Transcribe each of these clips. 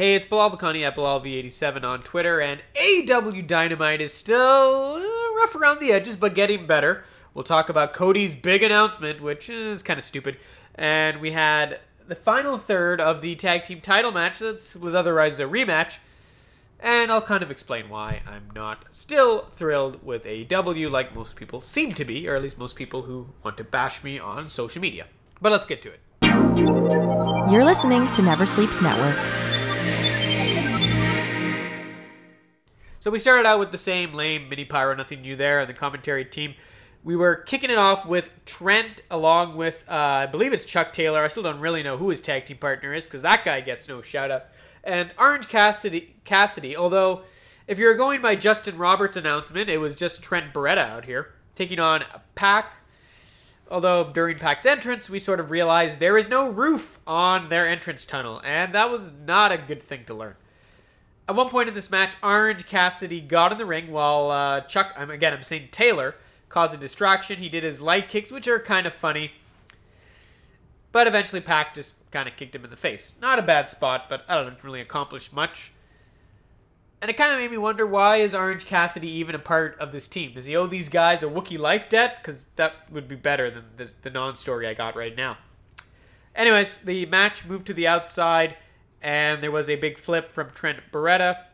Hey, it's Bilal Vakani at BilalV87 on Twitter, and AEW Dynamite is still uh, rough around the edges, but getting better. We'll talk about Cody's big announcement, which is kind of stupid. And we had the final third of the tag team title match that was otherwise a rematch. And I'll kind of explain why I'm not still thrilled with AEW like most people seem to be, or at least most people who want to bash me on social media. But let's get to it. You're listening to Never Sleeps Network. So we started out with the same lame mini pyro, nothing new there, and the commentary team. We were kicking it off with Trent along with, uh, I believe it's Chuck Taylor. I still don't really know who his tag team partner is because that guy gets no shout outs. And Orange Cassidy, Cassidy, although if you're going by Justin Roberts' announcement, it was just Trent Beretta out here taking on Pac. Although during Pac's entrance, we sort of realized there is no roof on their entrance tunnel, and that was not a good thing to learn. At one point in this match, Orange Cassidy got in the ring while uh, Chuck, I'm, again, I'm saying Taylor, caused a distraction. He did his light kicks, which are kind of funny. But eventually, Pac just kind of kicked him in the face. Not a bad spot, but I don't really accomplish much. And it kind of made me wonder why is Orange Cassidy even a part of this team? Does he owe these guys a Wookiee life debt? Because that would be better than the, the non story I got right now. Anyways, the match moved to the outside and there was a big flip from Trent Beretta.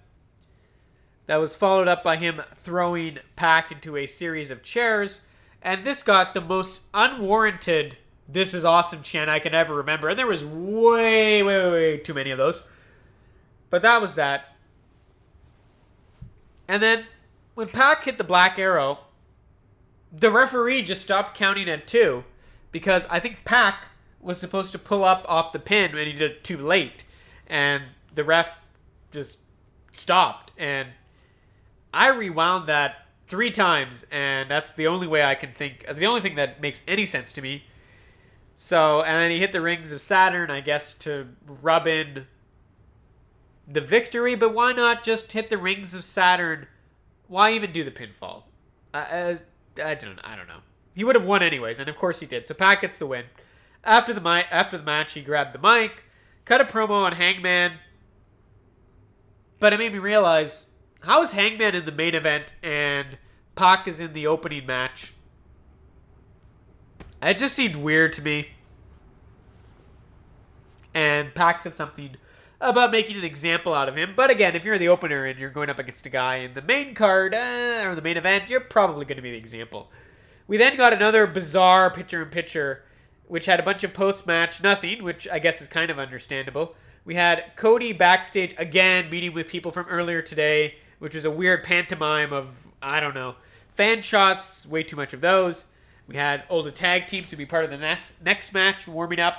That was followed up by him throwing Pac into a series of chairs, and this got the most unwarranted "This is awesome" chant I can ever remember, and there was way, way, way too many of those. But that was that. And then when Pac hit the black arrow, the referee just stopped counting at two because I think Pac was supposed to pull up off the pin and he did it too late and the ref just stopped and I rewound that three times and that's the only way I can think the only thing that makes any sense to me. So and then he hit the rings of Saturn, I guess, to rub in the victory, but why not just hit the rings of Saturn? Why even do the pinfall? Uh, I, I, I don't I don't know. He would have won anyways, and of course he did. So Pac gets the win. After the mi- after the match, he grabbed the mic, cut a promo on Hangman. But it made me realize how is Hangman in the main event and Pac is in the opening match? It just seemed weird to me. And Pac said something about making an example out of him. But again, if you're the opener and you're going up against a guy in the main card uh, or the main event, you're probably going to be the example. We then got another bizarre picture in picture which had a bunch of post match nothing, which I guess is kind of understandable. We had Cody backstage again meeting with people from earlier today, which was a weird pantomime of, I don't know, fan shots, way too much of those. We had all the tag teams to be part of the next, next match warming up.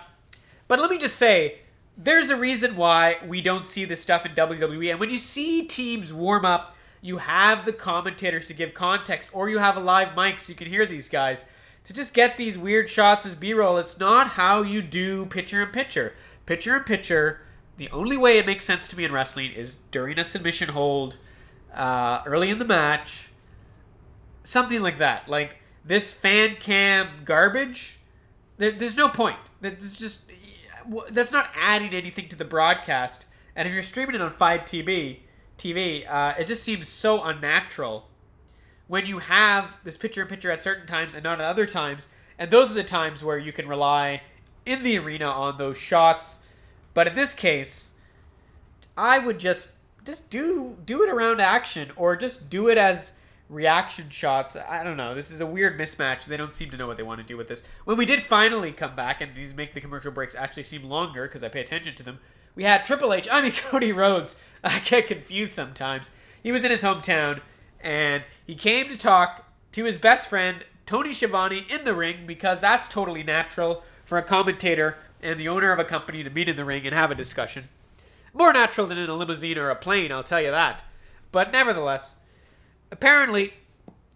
But let me just say, there's a reason why we don't see this stuff in WWE. And when you see teams warm up, you have the commentators to give context, or you have a live mic so you can hear these guys to just get these weird shots as B-roll. It's not how you do picture in picture. Picture in picture. The only way it makes sense to me in wrestling is during a submission hold, uh, early in the match, something like that. Like this fan cam garbage. There, there's no point. That's just that's not adding anything to the broadcast. And if you're streaming it on FITE TV, uh, it just seems so unnatural when you have this picture in picture at certain times and not at other times. And those are the times where you can rely in the arena on those shots. But in this case, I would just just do do it around action or just do it as reaction shots. I don't know. This is a weird mismatch. They don't seem to know what they want to do with this. When we did finally come back and these make the commercial breaks actually seem longer because I pay attention to them, we had Triple H. I mean Cody Rhodes. I get confused sometimes. He was in his hometown and he came to talk to his best friend Tony Schiavone in the ring because that's totally natural for a commentator and the owner of a company to meet in the ring and have a discussion. More natural than in a limousine or a plane, I'll tell you that. But nevertheless, apparently,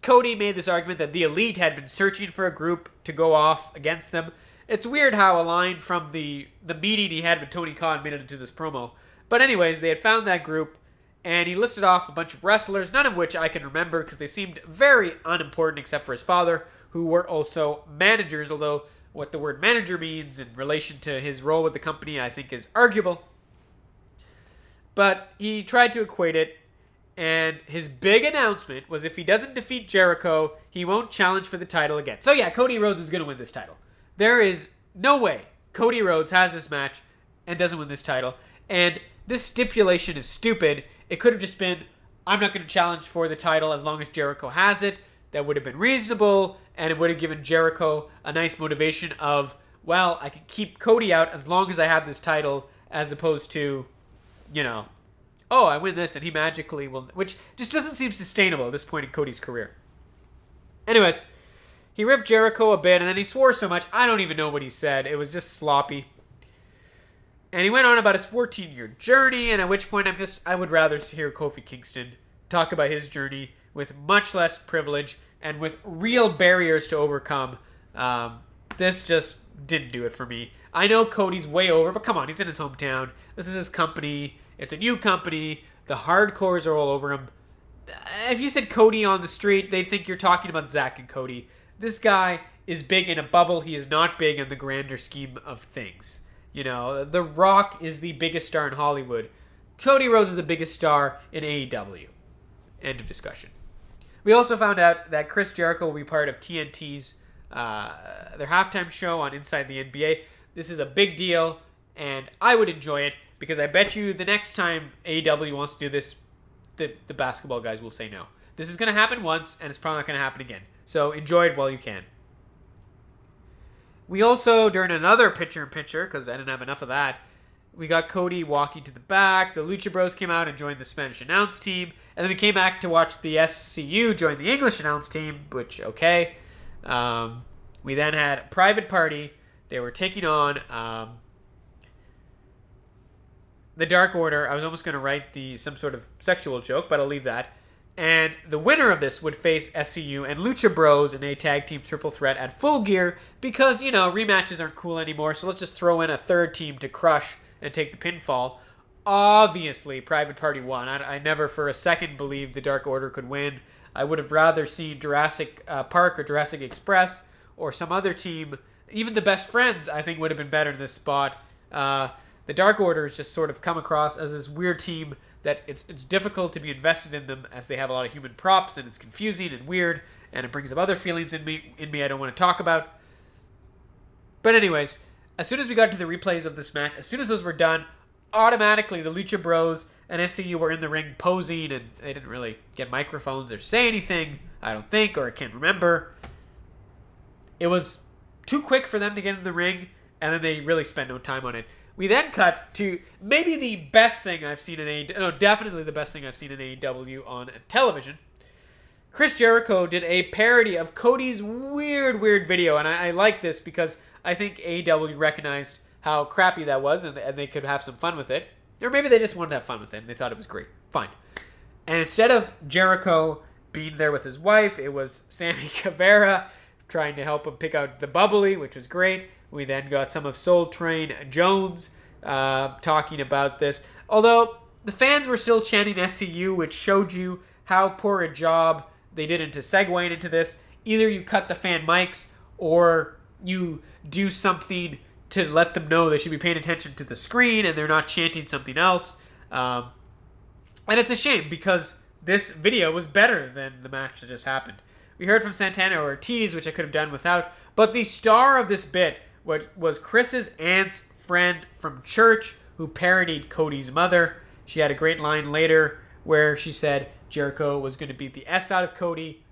Cody made this argument that the Elite had been searching for a group to go off against them. It's weird how a line from the, the meeting he had with Tony Khan made it into this promo. But, anyways, they had found that group and he listed off a bunch of wrestlers, none of which I can remember because they seemed very unimportant except for his father, who were also managers, although what the word manager means in relation to his role with the company I think is arguable. But he tried to equate it, and his big announcement was if he doesn't defeat Jericho, he won't challenge for the title again. So yeah, Cody Rhodes is going to win this title. There is no way Cody Rhodes has this match and doesn't win this title. And this stipulation is stupid. It could have just been I'm not going to challenge for the title as long as Jericho has it. That would have been reasonable, and it would have given Jericho a nice motivation of, well, I can keep Cody out as long as I have this title, as opposed to, you know, oh, I win this and he magically will, which just doesn't seem sustainable at this point in Cody's career. Anyways, he ripped Jericho a bit and then he swore so much, I don't even know what he said. It was just sloppy. And he went on about his 14 year journey, and at which point I'm just, I would rather hear Kofi Kingston talk about his journey with much less privilege and with real barriers to overcome. Um, this just didn't do it for me. I know Cody's way over, but come on, he's in his hometown. This is his company. It's a new company. The hardcores are all over him. If you said Cody on the street, they'd think you're talking about Zack and Cody. This guy is big in a bubble. He is not big in the grander scheme of things. You know, The Rock is the biggest star in Hollywood. Cody Rhodes is the biggest star in AEW. End of discussion. We also found out that Chris Jericho will be part of TNT's uh, their halftime show on Inside the NBA. This is a big deal, and I would enjoy it because I bet you the next time AEW wants to do this, the, the basketball guys will say no. This is going to happen once, and it's probably not going to happen again. So enjoy it while you can. We also, during another pitcher in pitcher, because I didn't have enough of that, we got Cody walking to the back. The Lucha Bros came out and joined the Spanish announce team. And then we came back to watch the SCU join the English announce team, which, okay. Um, we then had a private party. They were taking on um, the Dark Order. I was almost going to write the some sort of sexual joke, but I'll leave that. And the winner of this would face SCU and Lucha Bros in a tag team triple threat at Full Gear because, you know, rematches aren't cool anymore. So let's just throw in a third team to crush and take the pinfall. Obviously, Private Party won. I, I never for a second believed the Dark Order could win. I would have rather seen Jurassic uh, Park or Jurassic Express or some other team. Even the Best Friends, I think, would have been better in this spot. Uh, the Dark Order has just sort of come across as this weird team that it's it's difficult to be invested in them as they have a lot of human props and it's confusing and weird and it brings up other feelings in me in me I don't want to talk about. But anyways, as soon as we got to the replays of this match, as soon as those were done, automatically the Lucha Bros and SCU were in the ring posing and they didn't really get microphones or say anything, I don't think, or I can't remember. It was too quick for them to get in the ring, and then they really spent no time on it. We then cut to maybe the best thing I've seen in AEW. No, definitely the best thing I've seen in AEW on television. Chris Jericho did a parody of Cody's weird, weird video, and I, I like this because I think AEW recognized how crappy that was, and, and they could have some fun with it. Or maybe they just wanted to have fun with it, and they thought it was great. Fine. And instead of Jericho being there with his wife, it was Sammy Guevara trying to help him pick out the bubbly, which was great. We then got some of Soul Train Jones uh, talking about this. Although the fans were still chanting SCU, which showed you how poor a job they did into segueing into this. Either you cut the fan mics or you do something to let them know they should be paying attention to the screen and they're not chanting something else. Um, and it's a shame because this video was better than the match that just happened. We heard from Santana Ortiz, which I could have done without, but the star of this bit what was Chris's aunt's friend from church who parodied Cody's mother. She had a great line later where she said Jericho was going to beat the S out of Cody.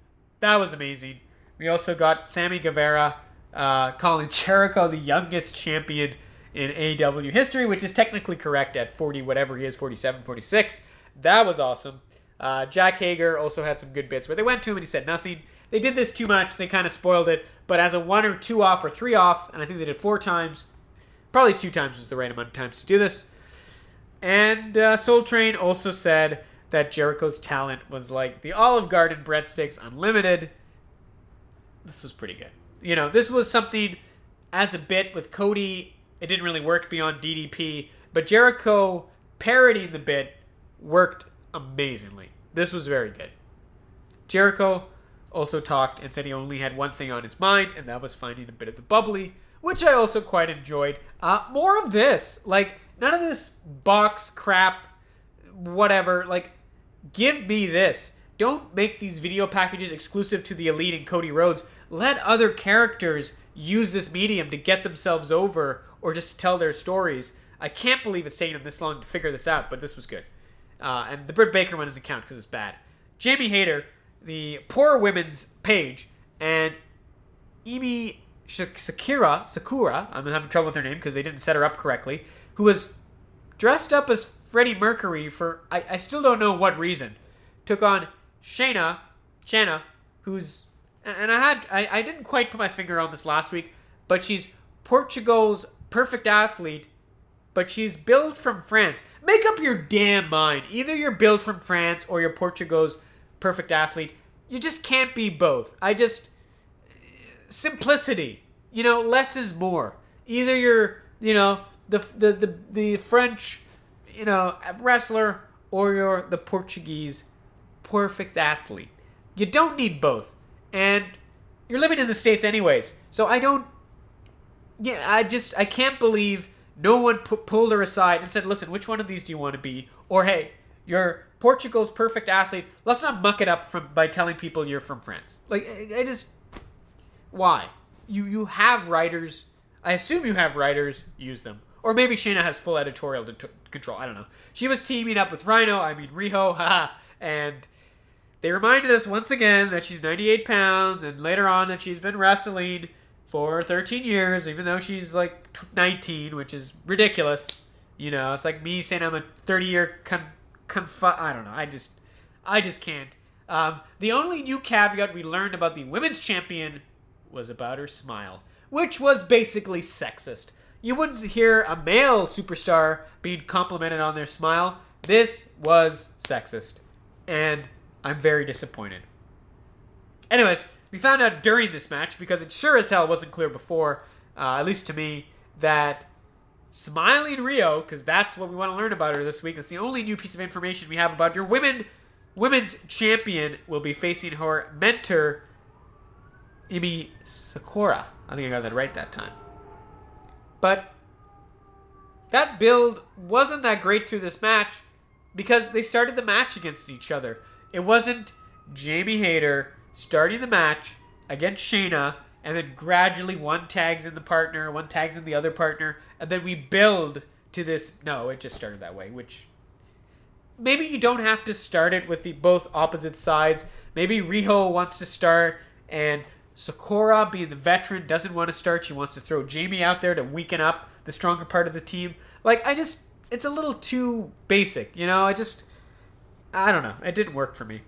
That was amazing. We also got Sammy Guevara uh, calling Jericho the youngest champion in AEW history, which is technically correct at 40, whatever he is, 47, 46. That was awesome. Uh, Jake Hager also had some good bits where they went to him and he said nothing. They did this too much. They kind of spoiled it. But as a one or two off or three off, and I think they did four times, probably two times was the right amount of times to do this. And uh, Soul Train also said that Jericho's talent was like the Olive Garden breadsticks unlimited. This was pretty good. You know, this was something as a bit with Cody. It didn't really work beyond DDP, but Jericho parodying the bit worked amazingly. This was very good. Jericho also talked and said he only had one thing on his mind, and that was finding a bit of the bubbly, which I also quite enjoyed. Uh, more of this. Like, none of this box crap. whatever. Like, give me this. Don't make these video packages exclusive to the Elite and Cody Rhodes. Let other characters use this medium to get themselves over or just tell their stories. I can't believe it's taken them this long to figure this out, but this was good. Uh, and the Britt Baker one doesn't count because it's bad. Jamie Hayter, the poor women's page, and Emi Sakura, Sakura, I'm having trouble with her name because they didn't set her up correctly, who was dressed up as Freddie Mercury for, I, I still don't know what reason, took on Shayna, Shanna, who's, and I had, I, I didn't quite put my finger on this last week, but she's Portugal's perfect athlete, but she's billed from France. Make up your damn mind. Either you're billed from France or you're Portugal's perfect athlete. You just can't be both. I just, simplicity. You know, less is more. Either you're, you know, the the the, the French, you know, wrestler or you're the Portuguese perfect athlete. You don't need both. And you're living in the states anyways. So I don't yeah, I just I can't believe no one pu- pulled her aside and said, "Listen, which one of these do you want to be?" Or, "Hey, you're Portugal's perfect athlete. Let's not muck it up from by telling people you're from France." Like I, I just why? You you have writers. I assume you have writers. Use them. Or maybe Shayna has full editorial to control. I don't know. She was teaming up with Rhino. I mean Riho. Haha. and they reminded us once again that she's 98 pounds, and later on that she's been wrestling for 13 years, even though she's like 19, which is ridiculous. You know, it's like me saying I'm a 30 year con, conf- I don't know. I just, I just can't. Um, the only new caveat we learned about the women's champion was about her smile, which was basically sexist. You wouldn't hear a male superstar being complimented on their smile. This was sexist. And I'm very disappointed. Anyways, we found out during this match, because it sure as hell wasn't clear before, uh, at least to me, that Smiling Rio, because that's what we want to learn about her this week. It's the only new piece of information we have about your women. Women's champion will be facing her mentor, Emi Sakura. I think I got that right that time. But that build wasn't that great through this match because they started the match against each other. It wasn't Jamie Hayter starting the match against Shayna, and then gradually one tags in the partner, one tags in the other partner, and then we build to this. No, it just started that way, which maybe you don't have to start it with the both opposite sides. Maybe Riho wants to start, and Sakura, being the veteran, doesn't want to start. She wants to throw Jamie out there to weaken up the stronger part of the team. Like, I just, it's a little too basic, you know? I just, I don't know. It didn't work for me.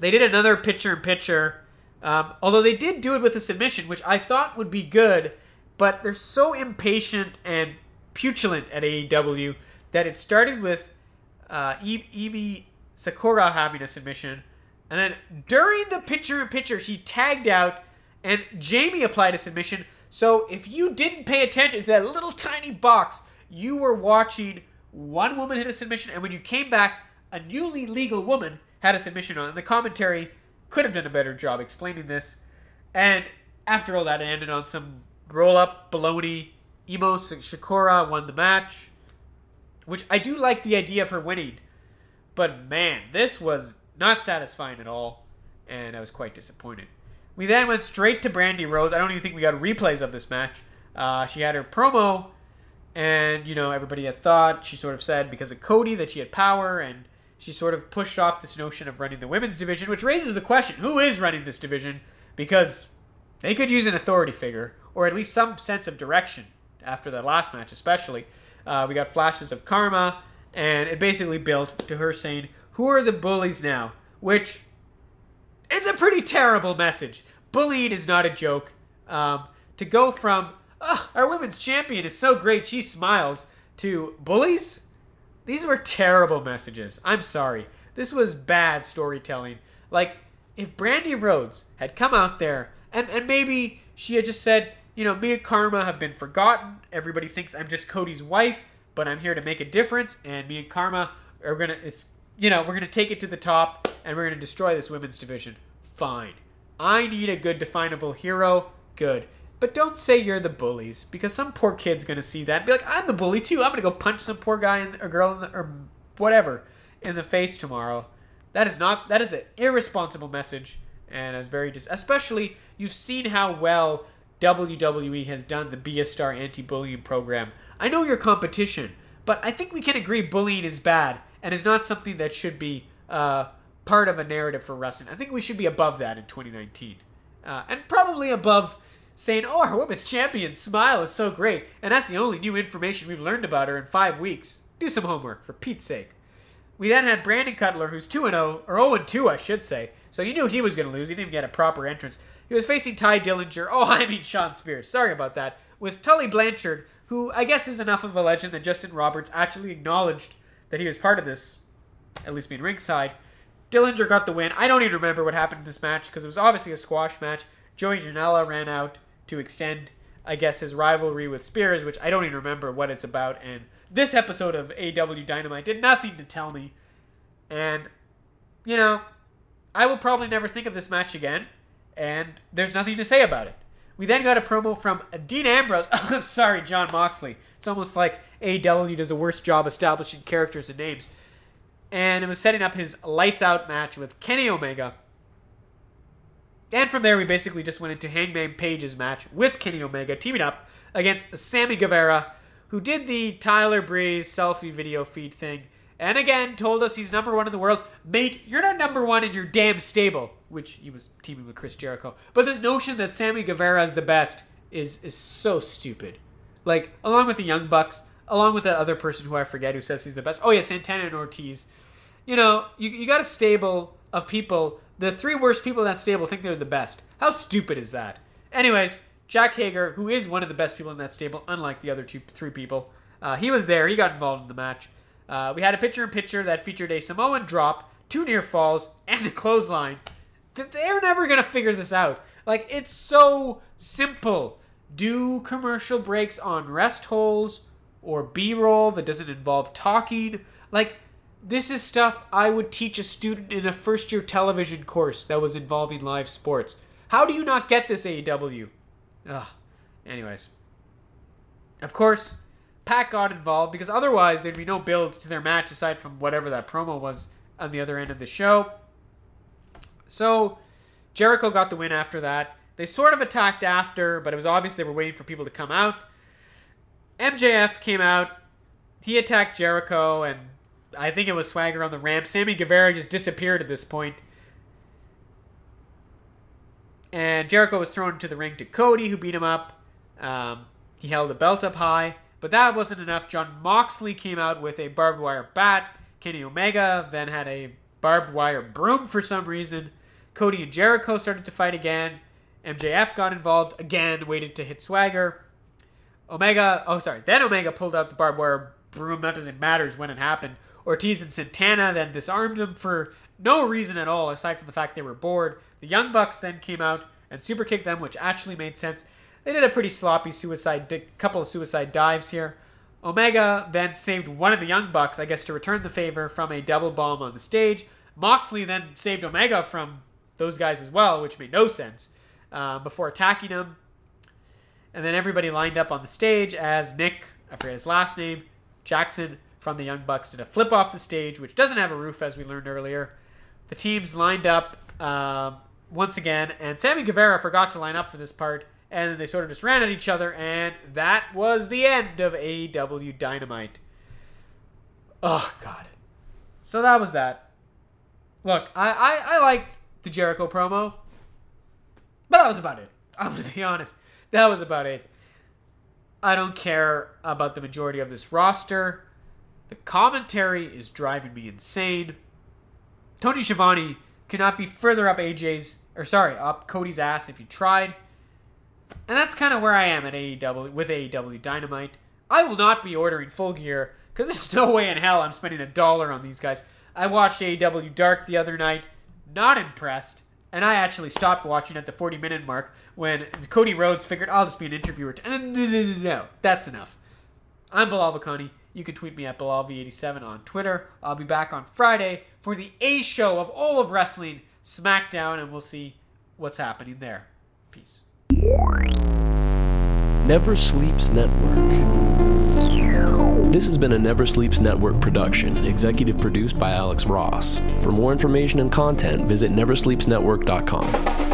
They did another pitcher in pitcher, um, although they did do it with a submission, which I thought would be good, but they're so impatient and putulant at AEW that it started with uh, Emi Sakura having a submission, and then during the pitcher in pitcher, she tagged out, and Jamie applied a submission. So if you didn't pay attention to that little tiny box, you were watching one woman hit a submission, and when you came back, a newly legal woman had a submission on. And the commentary could have done a better job explaining this. And after all that, it ended on some roll up baloney. Emi Sakura won the match, which I do like the idea of her winning. But man, this was not satisfying at all, and I was quite disappointed. We then went straight to Brandi Rhodes. I don't even think we got replays of this match. Uh, she had her promo, and you know everybody had thought she sort of said because of Cody that she had power, and she sort of pushed off this notion of running the women's division, which raises the question who is running this division? Because they could use an authority figure, or at least some sense of direction after that last match, especially. Uh, we got flashes of Karma, and it basically built to her saying, Who are the bullies now? Which is a pretty terrible message. Bullying is not a joke. Um, to go from, oh, our women's champion is so great, she smiles, to bullies? These were terrible messages. I'm sorry. This was bad storytelling. Like, if Brandi Rhodes had come out there and, and maybe she had just said, you know, me and Karma have been forgotten. Everybody thinks I'm just Cody's wife, but I'm here to make a difference. And me and Karma are gonna, it's, you know, we're gonna take it to the top and we're gonna destroy this women's division. Fine. I need a good definable hero. Good. But don't say you're the bullies because some poor kid's gonna see that and be like, I'm the bully too. I'm gonna go punch some poor guy or girl in the, or whatever in the face tomorrow. That is not that is an irresponsible message and is very dis- especially you've seen how well WWE has done the Be a Star anti-bullying program. I know your competition, but I think we can agree bullying is bad and is not something that should be uh, part of a narrative for wrestling. I think we should be above that in 2019, uh, and probably above saying, "Oh, our women's champion smile is so great," and that's the only new information we've learned about her in five weeks. Do some homework, for Pete's sake. We then had Brandon Cutler, who's 2 0, or 0 2, I should say. So you knew he was going to lose. He didn't even get a proper entrance. He was facing Tye Dillinger. Oh, I mean Shawn Spears. Sorry about that. With Tully Blanchard, who I guess is enough of a legend that Justin Roberts actually acknowledged that he was part of this, at least being ringside. Dillinger got the win. I don't even remember what happened in this match because it was obviously a squash match. Joey Janela ran out to extend, I guess, his rivalry with Spears, which I don't even remember what it's about. And this episode of AEW Dynamite did nothing to tell me. And, you know, I will probably never think of this match again. And there's nothing to say about it. We then got a promo from Dean Ambrose. I'm sorry, Jon Moxley. It's almost like AEW does a worse job establishing characters and names. And it was setting up his lights out match with Kenny Omega. And from there, we basically just went into Hangman Page's match with Kenny Omega, teaming up against Sammy Guevara, who did the Tyler Breeze selfie video feed thing, and again told us he's number one in the world. Mate, you're not number one in your damn stable, which he was teaming with Chris Jericho. But this notion that Sammy Guevara is the best is is so stupid. Like, along with the Young Bucks, along with that other person who I forget who says he's the best. Oh yeah, Santana and Ortiz. You know, you, you got a stable of people. The three worst people in that stable think they're the best. How stupid is that? Anyways, Jake Hager, who is one of the best people in that stable, unlike the other two, three people, uh, he was there. He got involved in the match. Uh, we had a picture in picture that featured a Samoan drop, two near falls, and a clothesline. They're never going to figure this out. Like, it's so simple. Do commercial breaks on rest holes or B roll that doesn't involve talking. Like, this is stuff I would teach a student in a first year television course that was involving live sports. How do you not get this AEW? Ugh. Anyways. Of course, Pac got involved because otherwise there'd be no build to their match aside from whatever that promo was on the other end of the show. So Jericho got the win after that. They sort of attacked after, but it was obvious they were waiting for people to come out. MJF came out. He attacked Jericho, and I think it was Swagger on the ramp. Sammy Guevara just disappeared at this point. And Jericho was thrown into the ring to Cody, who beat him up. Um, he held the belt up high, but that wasn't enough. Jon Moxley came out with a barbed wire bat. Kenny Omega then had a barbed wire broom for some reason. Cody and Jericho started to fight again. MJF got involved again, waited to hit Swagger. Omega, oh sorry, then Omega pulled out the barbed wire broom. Not that it when it happened. Ortiz and Santana then disarmed them for no reason at all, aside from the fact they were bored. The Young Bucks then came out and super kicked them, which actually made sense. They did a pretty sloppy suicide, di- couple of suicide dives here. Omega then saved one of the Young Bucks, I guess, to return the favor from a double bomb on the stage. Moxley then saved Omega from those guys as well, which made no sense, uh, before attacking him. And then everybody lined up on the stage as Nick, I forget his last name, Jackson from the Young Bucks did a flip off the stage, which doesn't have a roof, as we learned earlier. The teams lined up um, once again, and Sammy Guevara forgot to line up for this part, and they sort of just ran at each other, and that was the end of AEW Dynamite. Oh, God. So that was that. Look, I, I, I like the Jericho promo, but that was about it. I'm going to be honest. That was about it. I don't care about the majority of this roster. The commentary is driving me insane. Tony Schiavone cannot be further up AJ's, or sorry, up Cody's ass if you tried. And that's kind of where I am at AEW with AEW Dynamite. I will not be ordering full gear because there's no way in hell I'm spending a dollar on these guys. I watched AEW Dark the other night, not impressed, and I actually stopped watching at the 40 minute mark when Cody Rhodes figured I'll just be an interviewer. And no, that's enough. I'm Bilal Bakani. You can tweet me at BilalV87 on Twitter. I'll be back on Friday for the A show of all of wrestling, SmackDown, and we'll see what's happening there. Peace. Never Sleeps Network. This has been a Never Sleeps Network production, executive produced by Alex Ross. For more information and content, visit neversleepsnetwork.com.